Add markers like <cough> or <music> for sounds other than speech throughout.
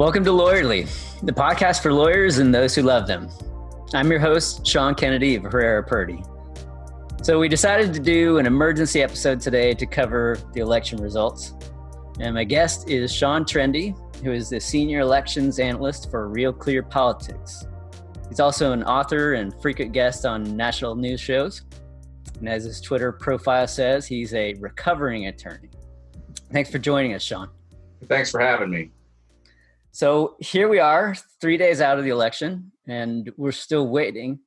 Welcome to Lawyerly, the podcast for lawyers and those who love them. I'm your host, Sean Kennedy of Herrera Purdy. So, we decided to do an emergency episode today to cover the election results. And my guest is Sean Trende, who is the senior elections analyst for Real Clear Politics. He's also an author and frequent guest on national news shows. And as his Twitter profile says, he's a recovering attorney. Thanks for joining us, Sean. Thanks for having me. So here we are, three days out of the election, and we're still waiting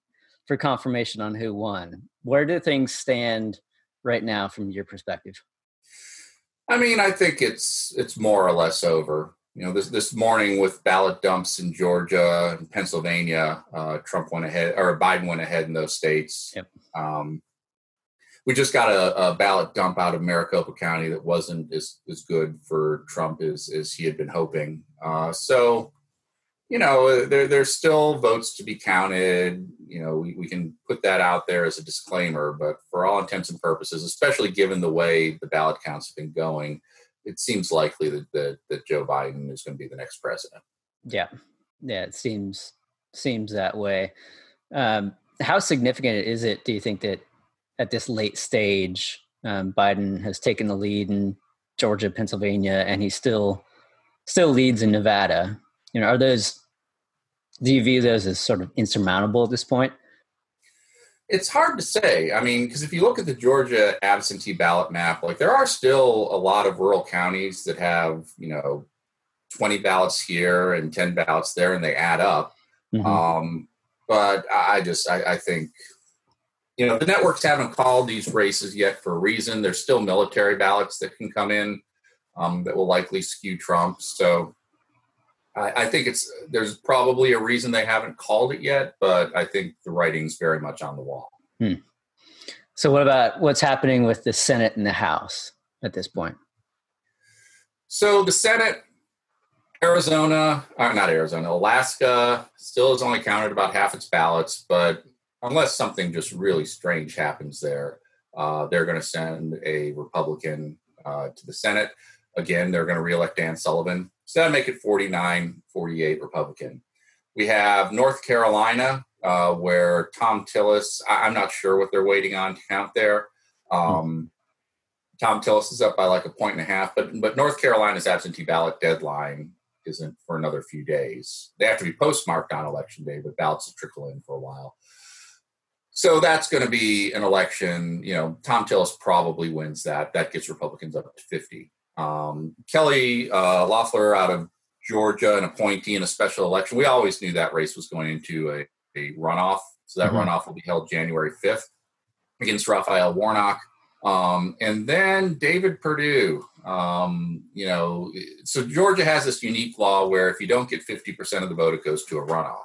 for confirmation on who won. Where do things stand right now from your perspective? I mean, I think it's it's more or less over. You know, this this morning with ballot dumps in Georgia and Pennsylvania, uh, Trump went ahead or Biden went ahead in those states. Yep. Um, we just got a, a, ballot dump out of Maricopa County that wasn't as, as good for Trump as, as he had been hoping. Uh, so, you know, there, there's still votes to be counted. You know, we, we can put that out there as a disclaimer, but for all intents and purposes, especially given the way the ballot counts have been going, it seems likely that, that, that Joe Biden is going to be the next president. Yeah. Yeah, it seems seems that way. Um, how significant is it, do you think, that at this late stage, um, Biden has taken the lead in Georgia, Pennsylvania, and he still still leads in Nevada. You know, are those? Do you view those as sort of insurmountable at this point? It's hard to say. I mean, because if you look at the Georgia absentee ballot map, like there are still a lot of rural counties that have you know twenty ballots here and ten ballots there, and they add up. Mm-hmm. Um, but I just I, I think you know the networks haven't called these races yet for a reason. There's still military ballots that can come in um, that will likely skew trump. So I, I, think it's there's probably a reason they haven't called it yet but i think the writing's very much on the wall. Hmm. so what about what's happening with the senate and the house at this point? So the senate arizona uh, not arizona alaska still has only counted about half its ballots but unless something just really strange happens there, uh, they're going to send a Republican uh, to the Senate. Again, they're going to reelect Dan Sullivan. So that'll make it 49 48 Republican. We have North Carolina, uh, where Thom Tillis, I- am not sure what they're waiting on to count there. Um, Thom Tillis is up by like a point and a half, but, but North Carolina's absentee ballot deadline isn't for another few days. They have to be postmarked on election day, but ballots will trickle in for a while. So that's going to be an election. You know, Thom Tillis probably wins that. That gets Republicans up to 50. Um, Kelly uh, Loeffler out of Georgia, an appointee in a special election. We always knew that race was going into a, a runoff. So that mm-hmm. runoff will be held January 5th against Raphael Warnock. Um, and then David Perdue. Um, you know, so Georgia has this unique law where if you don't get 50% of the vote, it goes to a runoff.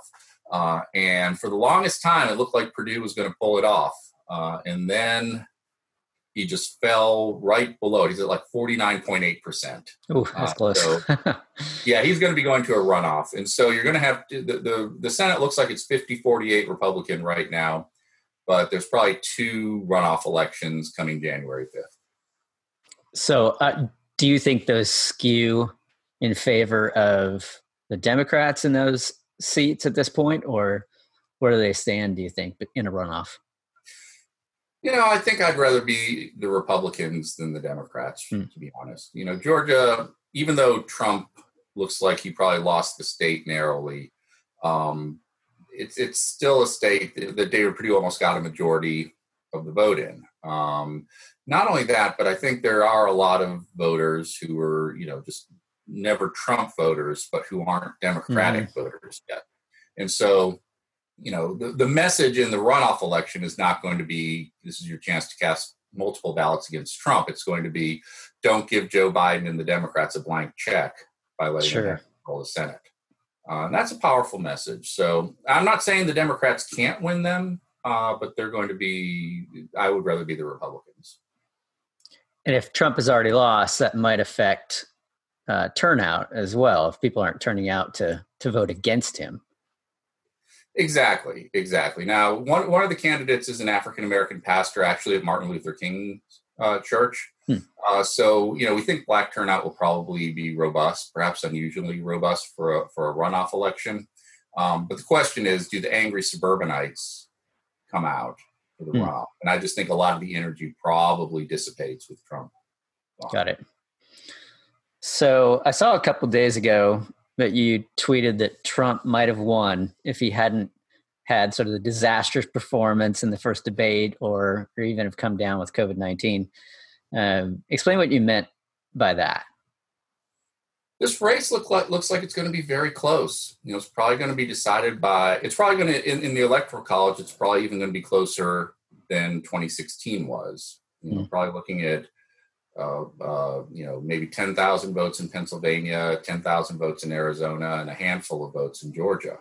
Uh, and for the longest time, it looked like Perdue was going to pull it off. Uh, and then he just fell right below it. He's at like 49.8%. Oh, that's uh, close. so, <laughs> yeah, he's going to be going to a runoff. And so you're going to have to, the, the, the Senate looks like it's 50 48 Republican right now, but there's probably two runoff elections coming January 5th. So uh, do you think those skew in favor of the Democrats in those seats at this point, or where do they stand? Do you think in a runoff? You know, I think I'd rather be the Republicans than the Democrats, mm. to be honest. You know, Georgia, even though Trump looks like he probably lost the state narrowly, um, it's it's still a state that David Perdue almost got a majority of the vote in. Um, not only that, but I think there are a lot of voters who are, you know, just never Trump voters, but who aren't Democratic mm-hmm. voters yet. And so, you know, the, the message in the runoff election is not going to be this is your chance to cast multiple ballots against Trump. It's going to be don't give Joe Biden and the Democrats a blank check by letting sure. them control the Senate. Uh, and that's a powerful message. So I'm not saying the Democrats can't win them, uh, but they're going to be, I would rather be the Republicans. And if Trump has already lost, that might affect uh, turnout as well if people aren't turning out to to vote against him. Exactly, exactly. Now, one one of the candidates is an African American pastor, actually of Martin Luther King uh, church. Hmm. Uh, so, you know, we think black turnout will probably be robust, perhaps unusually robust for a, for a runoff election. Um, but the question is, do the angry suburbanites come out for the Hmm. runoff? And I just think a lot of the energy probably dissipates with Trump. Got it. So I saw a couple days ago that you tweeted that Trump might have won if he hadn't had sort of the disastrous performance in the first debate or, or even have come down with COVID 19. Um, explain what you meant by that. This race look like, looks like it's going to be very close. You know, it's probably going to be decided by, it's probably going to, in, in the electoral college, it's probably even going to be closer than 2016 was. You know, Mm. probably looking at, uh, you know, maybe 10,000 votes in Pennsylvania, 10,000 votes in Arizona, and a handful of votes in Georgia.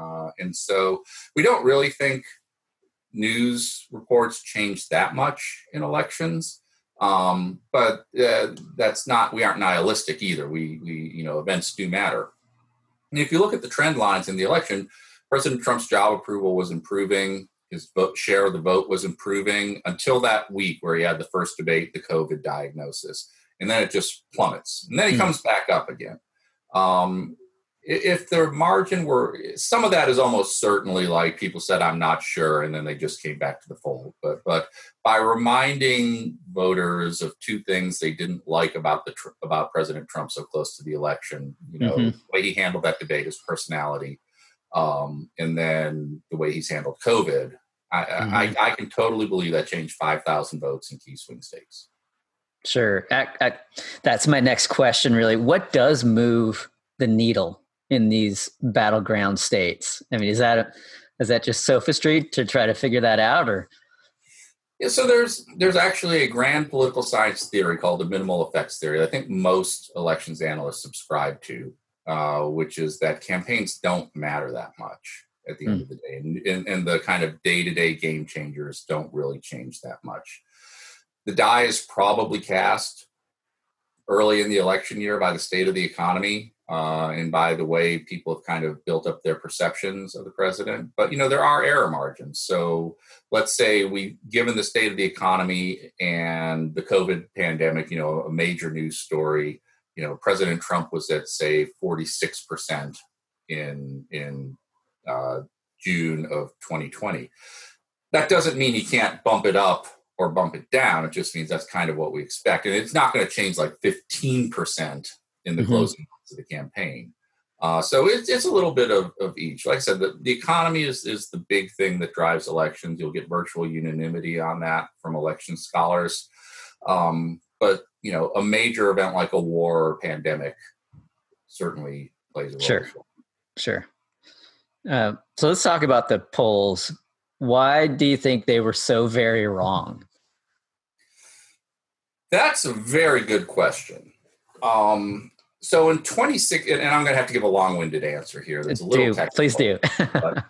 Uh, and so we don't really think news reports change that much in elections. Um, but uh, that's not we aren't nihilistic either. We we you know events do matter. And if you look at the trend lines in the election, President Trump's job approval was improving. His vote share of the vote was improving until that week where he had the first debate, the COVID diagnosis, and then it just plummets. And then he Hmm. comes back up again. Um, if the margin were some of that is almost certainly like people said i'm not sure and then they just came back to the fold but but by reminding voters of two things they didn't like about the about president trump so close to the election you know Mhm. the way he handled that debate his personality um, and then the way he's handled covid I, I, I can totally believe that changed 5000 votes in key swing states Sure. I, I, that's my next question, really. What does move the needle in these battleground states? I mean, is that is that just sophistry to try to figure that out, or Yeah, so there's there's actually a grand political science theory called the minimal effects theory. I think most elections analysts subscribe to, uh, which is that campaigns don't matter that much at the end of the day, and, and, and the kind of day to day game changers don't really change that much. The die is probably cast early in the election year by the state of the economy uh, and by the way people have kind of built up their perceptions of the president. But you know there are error margins, so let's say we given the state of the economy and the covid pandemic you know a major news story you know president trump was at say 46% in in uh, june of 2020 that doesn't mean he can't bump it up or bump it down it just means that's kind of what we expect and it's not going to change like 15% in the Mhm. closing months of the campaign uh, so it's, it's a little bit of, of each. Like I said, the, the economy is, is the big thing that drives elections. You'll get virtual unanimity on that from election scholars. Um, but, you know, a major event like a war or pandemic certainly plays a role. Sure. Sure. Uh, so let's talk about the polls. Why do you think they were so very wrong? That's a very good question. Um, so in 26, and I'm going to have to give a long-winded answer here. That's a little do technical. please do. <laughs>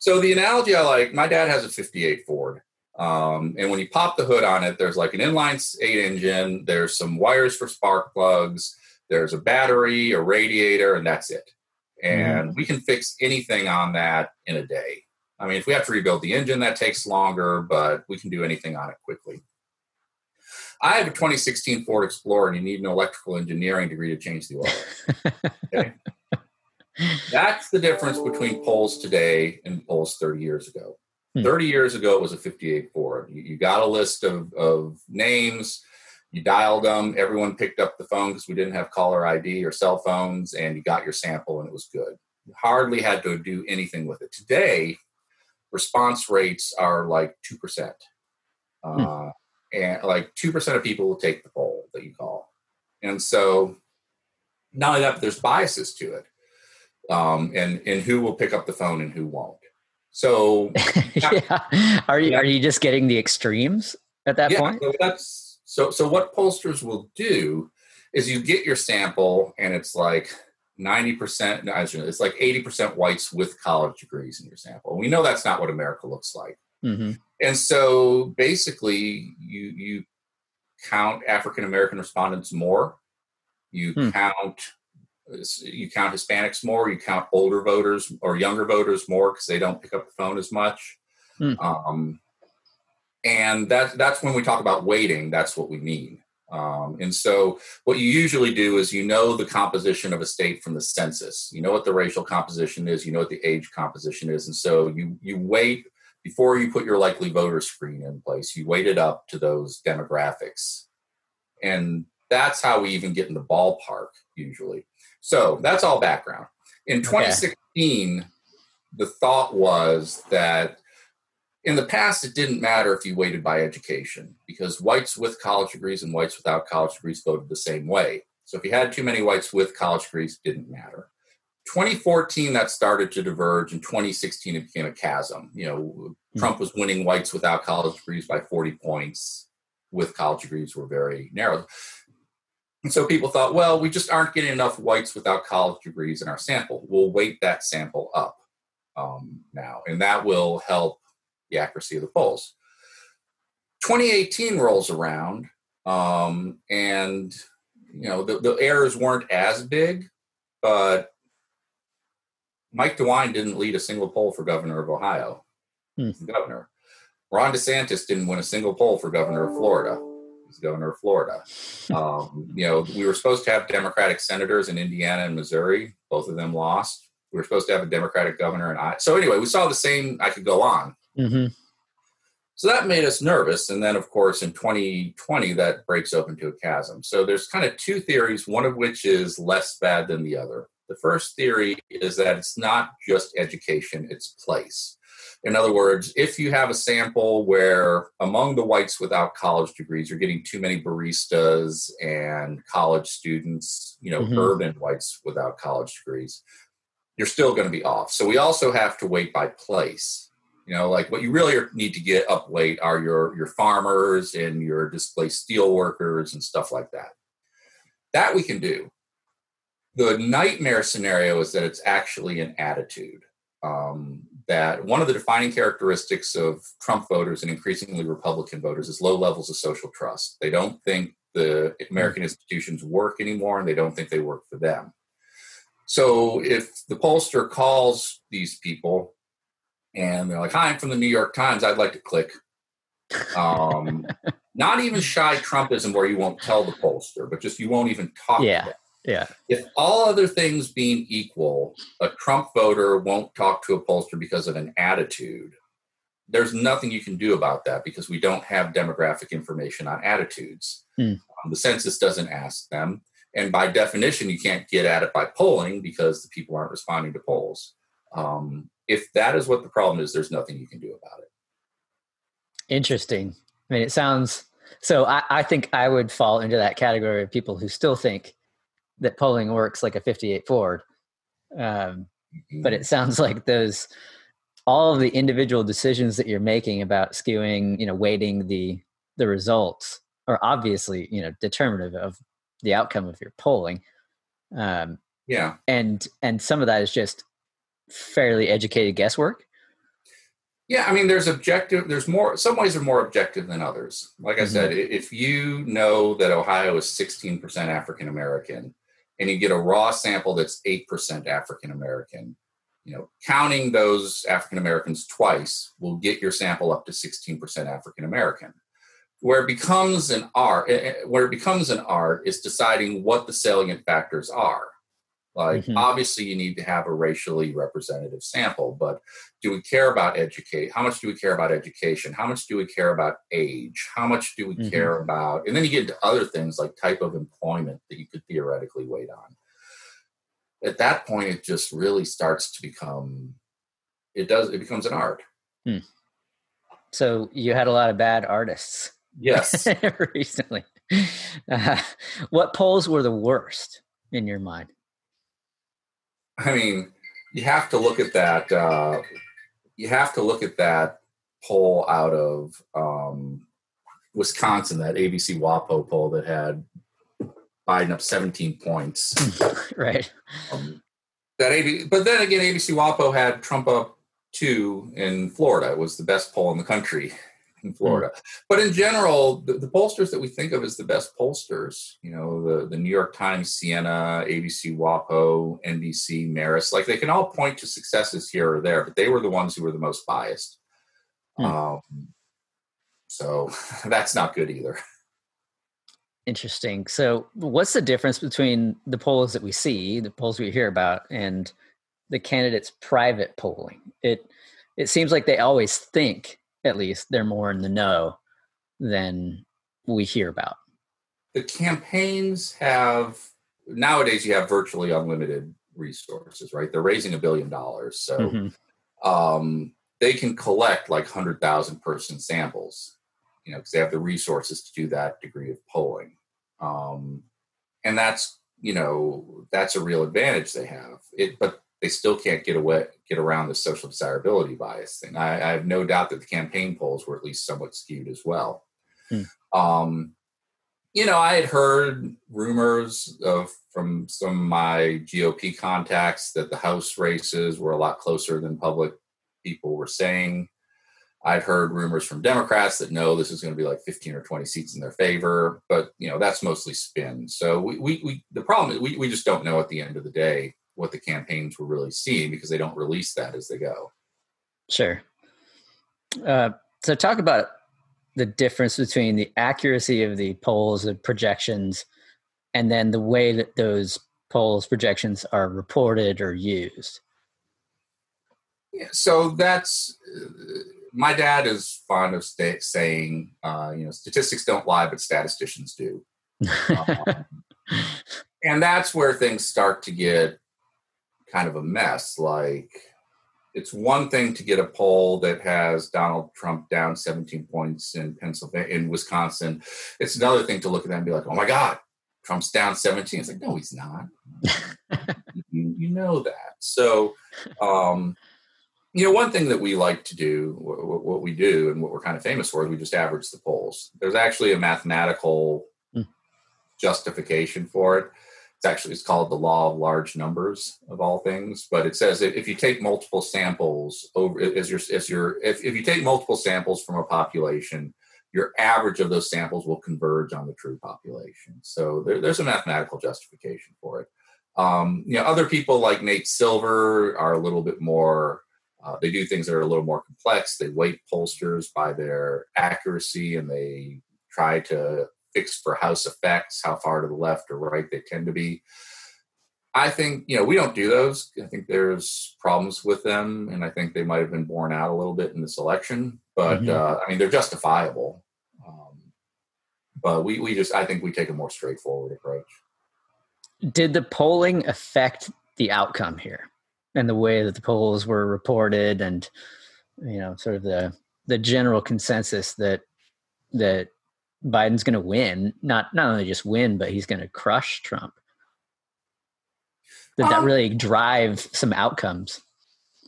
So the analogy I like, my dad has a 58 Ford. Um, and when you pop the hood on it, there's like an inline eight engine, there's some wires for spark plugs, there's a battery, a radiator, and that's it. And we can fix anything on that in a day. I mean, if we have to rebuild the engine, that takes longer, but we can do anything on it quickly. I have a 2016 Ford Explorer, and you need an electrical engineering degree to change the oil. <laughs> Okay? That's the difference between polls today and polls 30 years ago. Hmm. 30 years ago, it was a 58 Ford. You, you got a list of, of names, you dialed them, everyone picked up the phone because we didn't have caller ID or cell phones, and you got your sample and it was good. You hardly had to do anything with it. Today, response rates are like 2%. Uh, and like 2% of people will take the poll that you call. And so, not only that, but there's biases to it um, and and who will pick up the phone and who won't. So <laughs> yeah. Are you Yeah. are you just getting the extremes at that yeah, point? so that's so so what pollsters will do is you get your sample and it's like ninety percent. It's like eighty percent whites with college degrees in your sample. We know that's not what America looks like, hmm and so basically you you count African American respondents more. You Hmm. count you count Hispanics more. You count older voters or younger voters more because they don't pick up the phone as much. Hmm. Um, and that that's when we talk about weighting. That's what we mean. Um, and so, what you usually do is you know the composition of a state from the census. You know what the racial composition is. You know what the age composition is, and so you you wait before you put your likely voter screen in place. You wait it up to those demographics, and that's how we even get in the ballpark usually. So that's all background. In 2016, okay. the thought was that in the past, it didn't matter if you weighted by education because whites with college degrees and whites without college degrees voted the same way. So if you had too many whites with college degrees, it didn't matter. 2014, that started to diverge. In 2016, it became a chasm. You know, mm-hmm. Trump was winning whites without college degrees by 40 points. With college degrees, were very narrow. And so people thought, well, we just aren't getting enough whites without college degrees in our sample. We'll weight that sample up um, now, and that will help the accuracy of the polls. 2018 rolls around, um, and you know the, the errors weren't as big, but Mike DeWine didn't lead a single poll for governor of Ohio. Hmm. Governor Ron DeSantis didn't win a single poll for governor of Florida. He's governor of Florida. Um, you know, we were supposed to have Democratic senators in Indiana and Missouri. Both of them lost. We were supposed to have a Democratic governor, and I. So anyway, we saw the same. I could go on. Mm-hmm. So that made us nervous. And then, of course, in 2020, that breaks open to a chasm. So there's kind of two theories, one of which is less bad than the other. The first theory is that it's not just education, it's place. In other words, if you have a sample where among the whites without college degrees, you're getting too many baristas and college students, you know, mm-hmm. urban whites without college degrees, you're still going to be off. So we also have to weight by place. You know, like what you really need to get up weight are your your farmers and your displaced steel workers and stuff like that. That we can do. The nightmare scenario is that it's actually an attitude. Um, that one of the defining characteristics of Trump voters and increasingly Republican voters is low levels of social trust. They don't think the American institutions work anymore and they don't think they work for them. So if the pollster calls these people and they're like, "Hi, I'm from the New York Times. I'd like to click." Um, <laughs> not even shy Trumpism where you won't tell the pollster, but just you won't even talk. Yeah, yeah. If all other things being equal, a Trump voter won't talk to a pollster because of an attitude. There's nothing you can do about that because we don't have demographic information on attitudes. Hmm. Um, the census doesn't ask them. And by definition, you can't get at it by polling because the people aren't responding to polls. Um, if that is what the problem is, there's nothing you can do about it. Interesting. I mean, it sounds so. I, I think I would fall into that category of people who still think that polling works like a 58 Ford. Um. But it sounds <laughs> like those all of the individual decisions that you're making about skewing, you know, weighting the the results are obviously, you know, determinative of the outcome of your polling. Um, yeah, and and some of that is just fairly educated guesswork? Yeah, I mean, there's objective. There's more. Some ways are more objective than others. Like I mm-hmm. said, if you know that Ohio is 16% African American, and you get a raw sample that's 8% African American, you know, counting those African Americans twice will get your sample up to 16% African American. Where it becomes an art, eh, eh, where it becomes an art, is deciding what the salient factors are. Like, mm-hmm. obviously, you need to have a racially representative sample, but do we care about educate? How much do we care about education? How much do we care about age? How much do we mm-hmm. care about? And then you get into other things like type of employment that you could theoretically wait on. At that point, it just really starts to become. It does. It becomes an art. Hmm. So you had a lot of bad artists. Yes, <laughs> recently. Uh, <laughs> what polls were the worst in your mind? I mean, you have to look at that. Uh, you have to look at that poll out of um, Wisconsin, that ABC WAPO poll that had Biden up 17 points. <laughs> right. Um, that AB, but then again, ABC WAPO had Trump up two in Florida. It was the best poll in the country in Florida. But in general, the, the, pollsters that we think of as the best pollsters, you know, the, the New York Times, Siena, ABC, WAPO, NBC, Marist, like they can all point to successes here or there, but they were the ones who were the most biased. Mm. Um, So <laughs> that's not good either. Interesting. So, what's the difference between the polls that we see, the polls we hear about, and the candidates' private polling? It it seems like they always think, at least, they're more in the know than we hear about. The campaigns have nowadays you have virtually unlimited resources, right? They're raising a billion dollars, so mm-hmm. um, they can collect like hundred thousand person samples, you know, because they have the resources to do that degree of polling, um, and that's you know that's a real advantage they have. It, but they still can't get away get around the social desirability bias thing. I, I have no doubt that the campaign polls were at least somewhat skewed as well. Hmm. Um, you know, I had heard rumors of from some of my GOP contacts that the House races were a lot closer than public people were saying. I'd heard rumors from Democrats that no, this is going to be like 15 or 20 seats in their favor, but you know that's mostly spin. So we, we, we the problem is we, we just don't know at the end of the day what the campaigns were really seeing because they don't release that as they go. Sure. Uh, so talk about the difference between the accuracy of the polls and projections and then the way that those polls projections are reported or used yeah, so that's uh, my dad is fond of st- saying uh, you know statistics don't lie but statisticians do <laughs> um, and that's where things start to get kind of a mess like it's one thing to get a poll that has Donald Trump down 17 points in Pennsylvania, in Wisconsin. It's another thing to look at that and be like, oh my God, Trump's down 17. It's like, no, he's not. <laughs> you, you, know that. So, um, you know, one thing that we like to do, what, what, we do, and what we're kind of famous for, is we just average the polls. There's actually a mathematical mm. justification for it it's actually it's called the law of large numbers of all things but it says if you take multiple samples over as your as your if, if you take multiple samples from a population your average of those samples will converge on the true population. So there, there's a mathematical justification for it. Um, you know other people like nate silver are a little bit more uh, they do things that are a little more complex. They weight pollsters by their accuracy and they try to fixed for house effects, how far to the left or right they tend to be. I think, you know, we don't do those. I think there's problems with them, and I think they might have been borne out a little bit in this election. But mm-hmm. uh, I mean, they're justifiable. Um, but we, we just, I think we take a more straightforward approach. Did the polling affect the outcome here and the way that the polls were reported and, you know, sort of the, the general consensus that, that Biden's going to win, not not only just win, but he's going to crush Trump. Did um, that really drive some outcomes?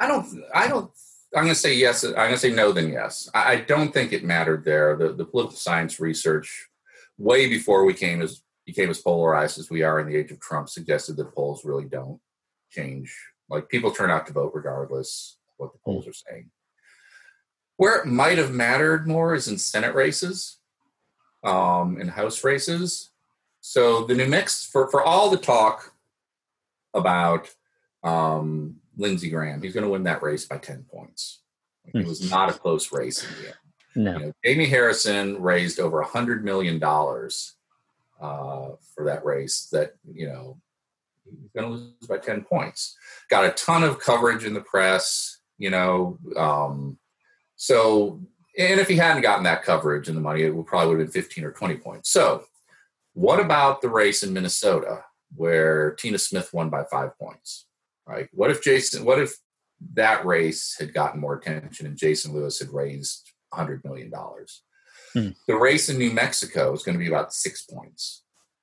I don't. I don't. I'm going to say yes. I'm going to say no. Then yes. I, I don't think it mattered there. The the political science research, way before we came as became as polarized as we are in the age of Trump, suggested that polls really don't change. Like people turn out to vote regardless of what the polls are saying. Where it might have mattered more is in Senate races um, in House races. So the New Mix for for all the talk about um, Lindsey Graham, he's going to win that race by ten points. It was not a close race in the end. No. You know, Jamie Harrison raised over a hundred million dollars uh, for that race. That you know he's going to lose by ten points. Got a ton of coverage in the press. You know, um, so and if he hadn't gotten that coverage and the money, it would probably would have been 15 or 20 points. So, what about the race in Minnesota where Tina Smith won by five points? Right? What if Jason? What if that race had gotten more attention and Jason Lewis had raised 100 million dollars? Hmm. The race in New Mexico is going to be about six points.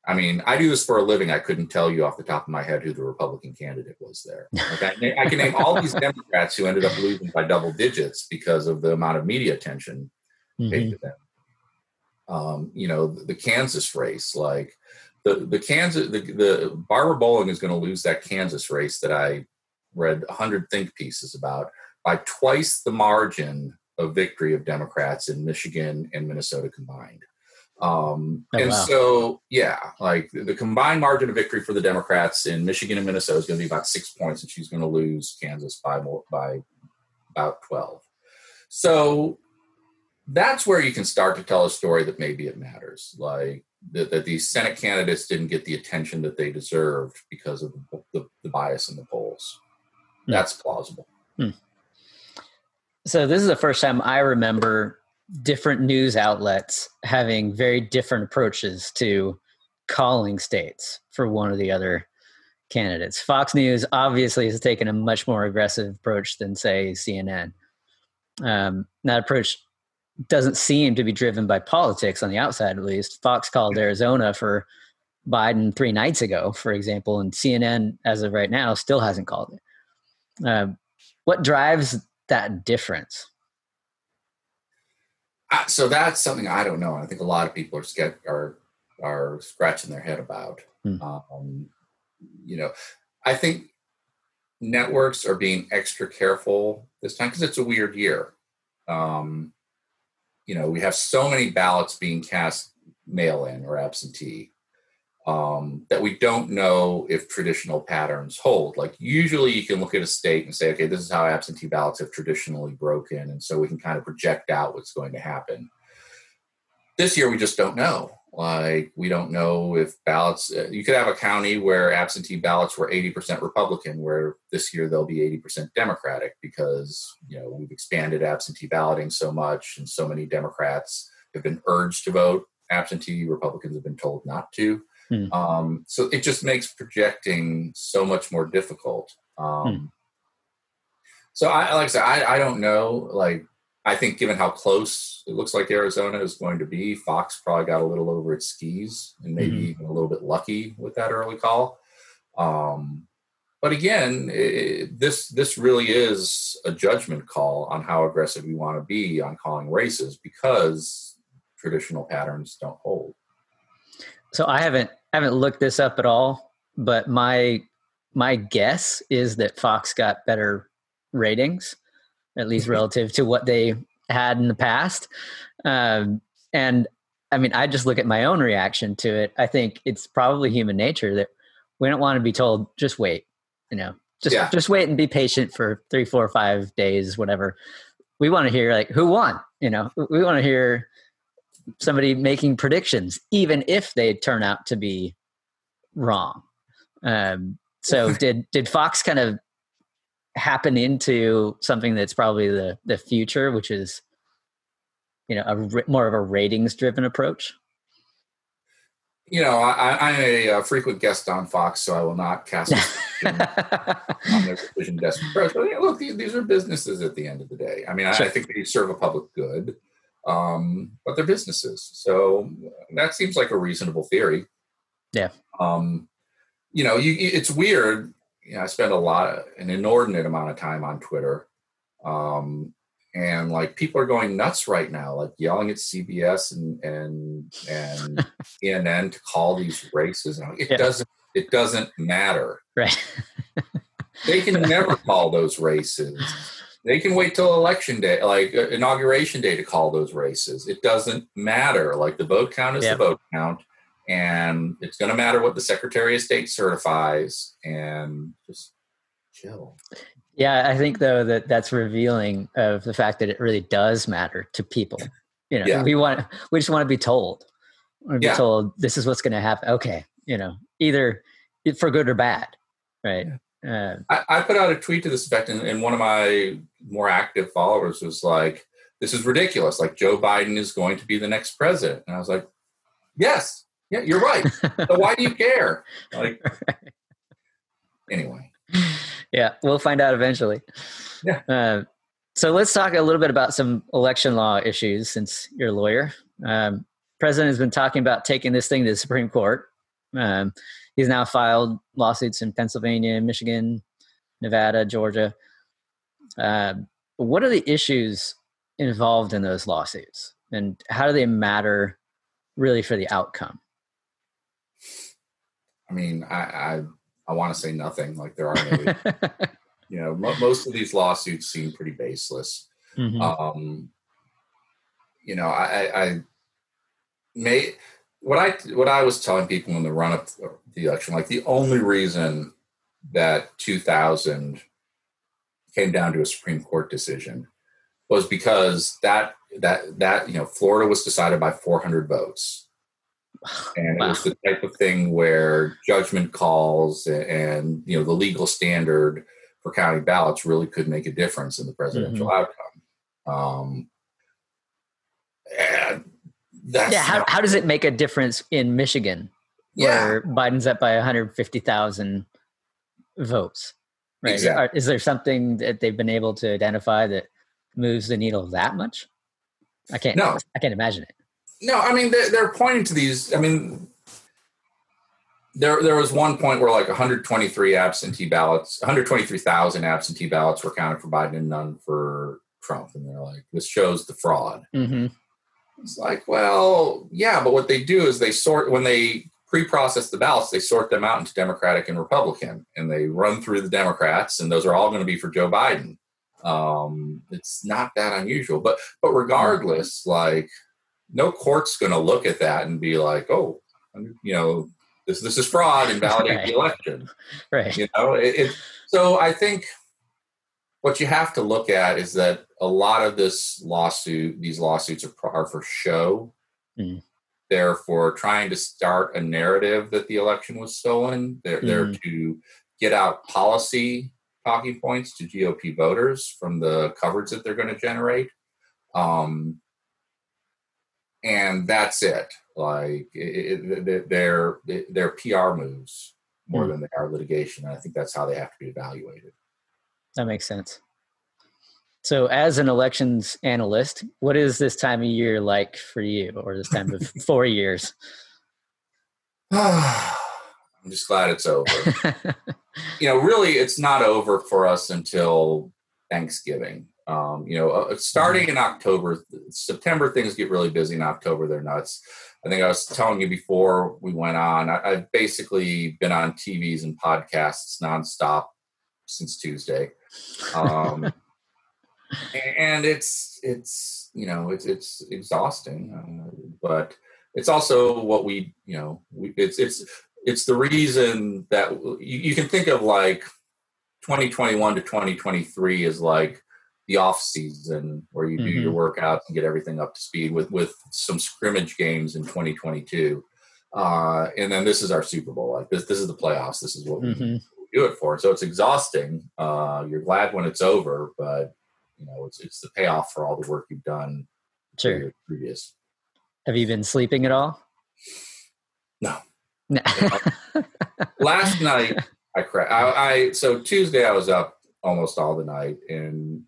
I mean, I do this for a living. I couldn't tell you off the top of my head who the Republican candidate was there. Okay? I can name all these <laughs> Democrats who ended up losing by double digits because of the amount of media attention mm-hmm. paid to them. Um, you know, the, the, Kansas race, like the the Kansas, the, the Barbara Bollier is going to lose that Kansas race that I read hundred think pieces about by twice the margin of victory of Democrats in Michigan and Minnesota combined. Um, oh, and wow. so, yeah, like the combined margin of victory for the Democrats in Michigan and Minnesota is going to be about six points, and she's going to lose Kansas by more by about twelve. So that's where you can start to tell a story that maybe it matters. Like that, that these Senate candidates didn't get the attention that they deserved because of the, the, the bias in the polls. Hmm. That's plausible. Hmm. So this is the first time I remember different news outlets having very different approaches to calling states for one or the other candidates. Fox News obviously has taken a much more aggressive approach than, say, CNN. Um, that approach doesn't seem to be driven by politics on the outside, at least. Fox called Arizona for Biden three nights ago, for example, and CNN, as of right now, still hasn't called it. Uh, what drives that difference? So that's something I don't know. I think a lot of people are scared, are are scratching their head about. Hmm. Um, you know, I think networks are being extra careful this time because it's a weird year. Um, you know, we have so many ballots being cast mail in or absentee um, that we don't know if traditional patterns hold. Like, usually you can look at a state and say, okay, this is how absentee ballots have traditionally broken. And so we can kind of project out what's going to happen. This year, we just don't know. Like, we don't know if ballots, uh, you could have a county where absentee ballots were 80% Republican, where this year they'll be 80% Democratic because, you know, we've expanded absentee balloting so much and so many Democrats have been urged to vote absentee, Republicans have been told not to. Hmm. Um, so it just makes projecting so much more difficult. Um, hmm. So I, like I said, I, I don't know, like, I think given how close it looks like Arizona is going to be, Fox probably got a little over its skis and maybe mm-hmm. even a little bit lucky with that early call. Um, but again, it, this this really is a judgment call on how aggressive we want to be on calling races because traditional patterns don't hold. So I haven't haven't looked this up at all, but my my guess is that Fox got better ratings at least relative to what they had in the past. Um, and I mean, I just look at my own reaction to it. I think it's probably human nature that we don't want to be told, just wait, you know, just, yeah. just wait and be patient for three, four, five days, whatever. We want to hear like who won, you know, we want to hear somebody making predictions, even if they turn out to be wrong. Um, so <laughs> did, did Fox kind of happen into something that's probably the the future, which is you know a more of a ratings driven approach? You know, I, am a, a, frequent guest on Fox, so I will not cast <laughs> on their decision desk approach. But look, these are businesses at the end of the day. I mean, sure. I, I, think they serve a public good, um, but they're businesses. So that seems like a reasonable theory. Yeah. Um, you know, you, it's weird you know, I spend a lot, an inordinate amount of time on Twitter. Um, and like people are going nuts right now, like yelling at CBS and and and <laughs> CNN to call these races. And it yeah. doesn't it doesn't matter. Right. they can <laughs> never call those races. They can wait till election day, like uh, inauguration day, to call those races. It doesn't matter. Like the vote count is yep. the vote count and it's going to matter what the Secretary of State certifies, and just chill. Yeah, I think though that that's revealing of the fact that it really does matter to people. You know, yeah. we want we just want to be told. We be yeah. told this is what's going to happen. Okay, you know, either for good or bad, right? Uh, I, I, put out a tweet to this effect, and, and one of my more active followers was like, "This is ridiculous. Like Joe Biden is going to be the next president," and I was like, "Yes, yeah, you're right. so why do you care? Like, <laughs> anyway. Yeah, we'll find out eventually. Yeah. Uh, so let's talk a little bit about some election law issues since you're a lawyer. Um, President has been talking about taking this thing to the Supreme Court. Um, he's now filed lawsuits in Pennsylvania, Michigan, Nevada, Georgia. Um, what are the issues involved in those lawsuits, and how do they matter really for the outcome? I mean, I I, I want to say nothing. Like there are no, <laughs> you know, most of these lawsuits seem pretty baseless. Mm-hmm. Um, you know, I, I may what I what I was telling people in the run up the election, like the only reason that 2000 came down to a Supreme Court decision was because that that that you know Florida was decided by 400 votes, <sighs> and wow. it was the type of thing where judgment calls and you know the legal standard for county ballots really could make a difference in the presidential mm-hmm. outcome. Um, that's yeah. How, how does it make a difference in Michigan, where. Biden's up by 150,000 votes? Right? Exactly. Is there something that they've been able to identify that moves the needle that much? I can't. No, I can't imagine it. No, I mean they're, they're pointing to these. I mean, there there was one point where like 123 absentee ballots, 123,000 absentee ballots were counted for Biden and none for Trump, and they're like, this shows the fraud. Mm-hmm. It's like, well, yeah, but what they do is they sort when they pre-process the ballots, they sort them out into Democratic and Republican, and they run through the Democrats, and those are all going to be for Joe Biden. Um, it's not that unusual, but but regardless, like no court's going to look at that and be like, oh, you know, this this is fraud and <laughs> validate right. the election, right? You know, it, it, so I think what you have to look at is that a lot of this lawsuit, these lawsuits are, are for show. Mm. They're for trying to start a narrative that the election was stolen. They're mm. there to get out policy talking points to GOP voters from the coverage that they're going to generate. Um, and that's it. Like it, it, they're they're PR moves more mm. than they are litigation. And I think that's how they have to be evaluated. That makes sense. So, as an elections analyst, what is this time of year like for you, or this time of <laughs> four years? <sighs> I'm just glad it's over. you know, really, it's not over for us until Thanksgiving. Um, you know, uh, starting mm-hmm. in October, September, things get really busy. In October, they're nuts. I think I was telling you before we went on, I, have basically been on TVs and podcasts nonstop since Tuesday. Um, <laughs> and it's, it's, you know, it's, it's exhausting, uh, but it's also what we, you know, we, it's, it's, it's the reason that you, you can think of like 2021 to 2023 is like the off season where you do mm-hmm. your workouts and get everything up to speed with with some scrimmage games in 2022 uh, and then this is our super bowl like this this is the playoffs this is what mm-hmm. we do it for so it's exhausting uh, you're glad when it's over but you know it's it's the payoff for all the work you've done sure previous have you been sleeping at all no no. <laughs> last night I, cra- I I so tuesday i was up almost all the night and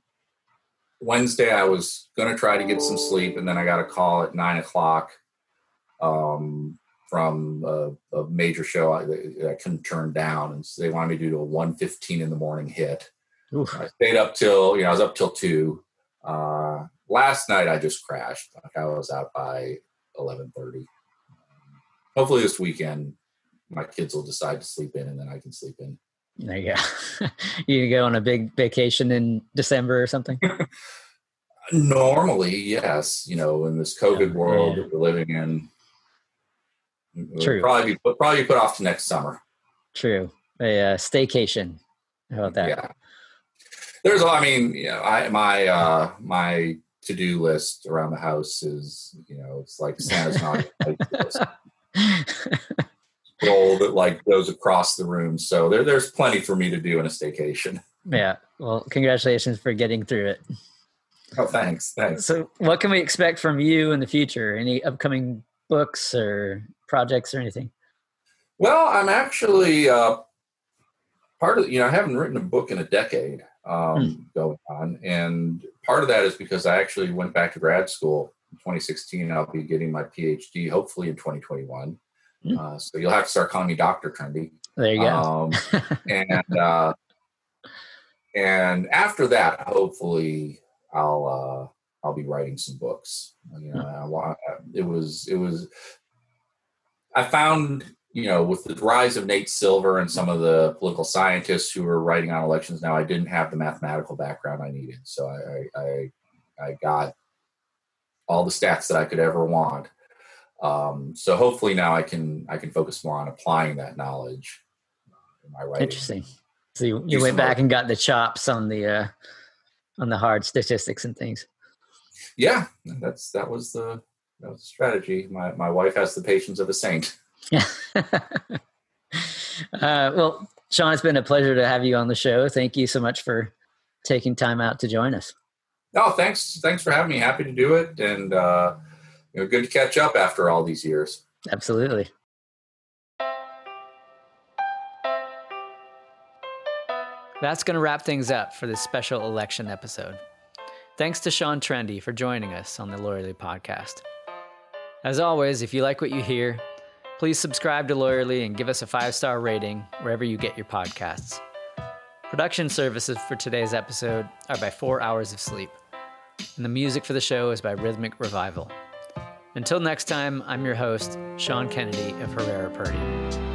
Wednesday, I was going to try to get some sleep, and then I got a call at nine o'clock um, from a, a, major show I, I, couldn't turn down, and so they wanted me to do a one fifteen in the morning hit. Oof. I stayed up till you know I was up till two. Uh, last night I just crashed. Like I was out by eleven thirty. hopefully this weekend my kids will decide to sleep in, and then I can sleep in. There you go. <laughs> you go on a big vacation in December or something? <laughs> Normally, yes. You know, in this COVID world yeah. that we're living in, True. Probably be put, probably put off to next summer. True. A uh, staycation. How about that? Yeah. There's, I mean, you know, I my uh my to do list around the house is, you know, it's like Santa's not. roll that like goes across the room. So there, there's plenty for me to do in a staycation. Yeah. Well, congratulations for getting through it. Oh, thanks. Thanks. So, what can we expect from you in the future? Any upcoming books or projects or anything? Well, I'm actually uh, part of, you know, I haven't written a book in a decade um, hmm. going on. And part of that is because I actually went back to grad school in 2016. I'll be getting my PhD hopefully in 2021. Mm. Uh, so you'll have to start calling me Doctor Trende. There you go. Um, <laughs> and uh, and after that, hopefully, I'll uh, I'll be writing some books. You know, I want, it was it was. I found you know with the rise of Nate Silver and some of the political scientists who are writing on elections now, I didn't have the mathematical background I needed, so I I, I, I got all the stats that I could ever want um, so hopefully now I can I can focus more on applying that knowledge in my writing. Interesting. So you, you went back and got the chops on the uh, on the hard statistics and things. Yeah, that's that was the that was the strategy. My my wife has the patience of a saint. Yeah. <laughs> uh, well, Sean, it's been a pleasure to have you on the show. Thank you so much for taking time out to join us. No, thanks. Thanks for having me. Happy to do it, and uh, you know, good to catch up after all these years. Absolutely. That's going to wrap things up for this special election episode. Thanks to Sean Trende for joining us on the Lawyerly podcast. As always, if you like what you hear, please subscribe to Lawyerly and give us a five star rating wherever you get your podcasts. Production services for today's episode are by Four Hours of Sleep, and the music for the show is by Rhythmic Revival. Until next time, I'm your host, Sean Kennedy of Herrera Purdy.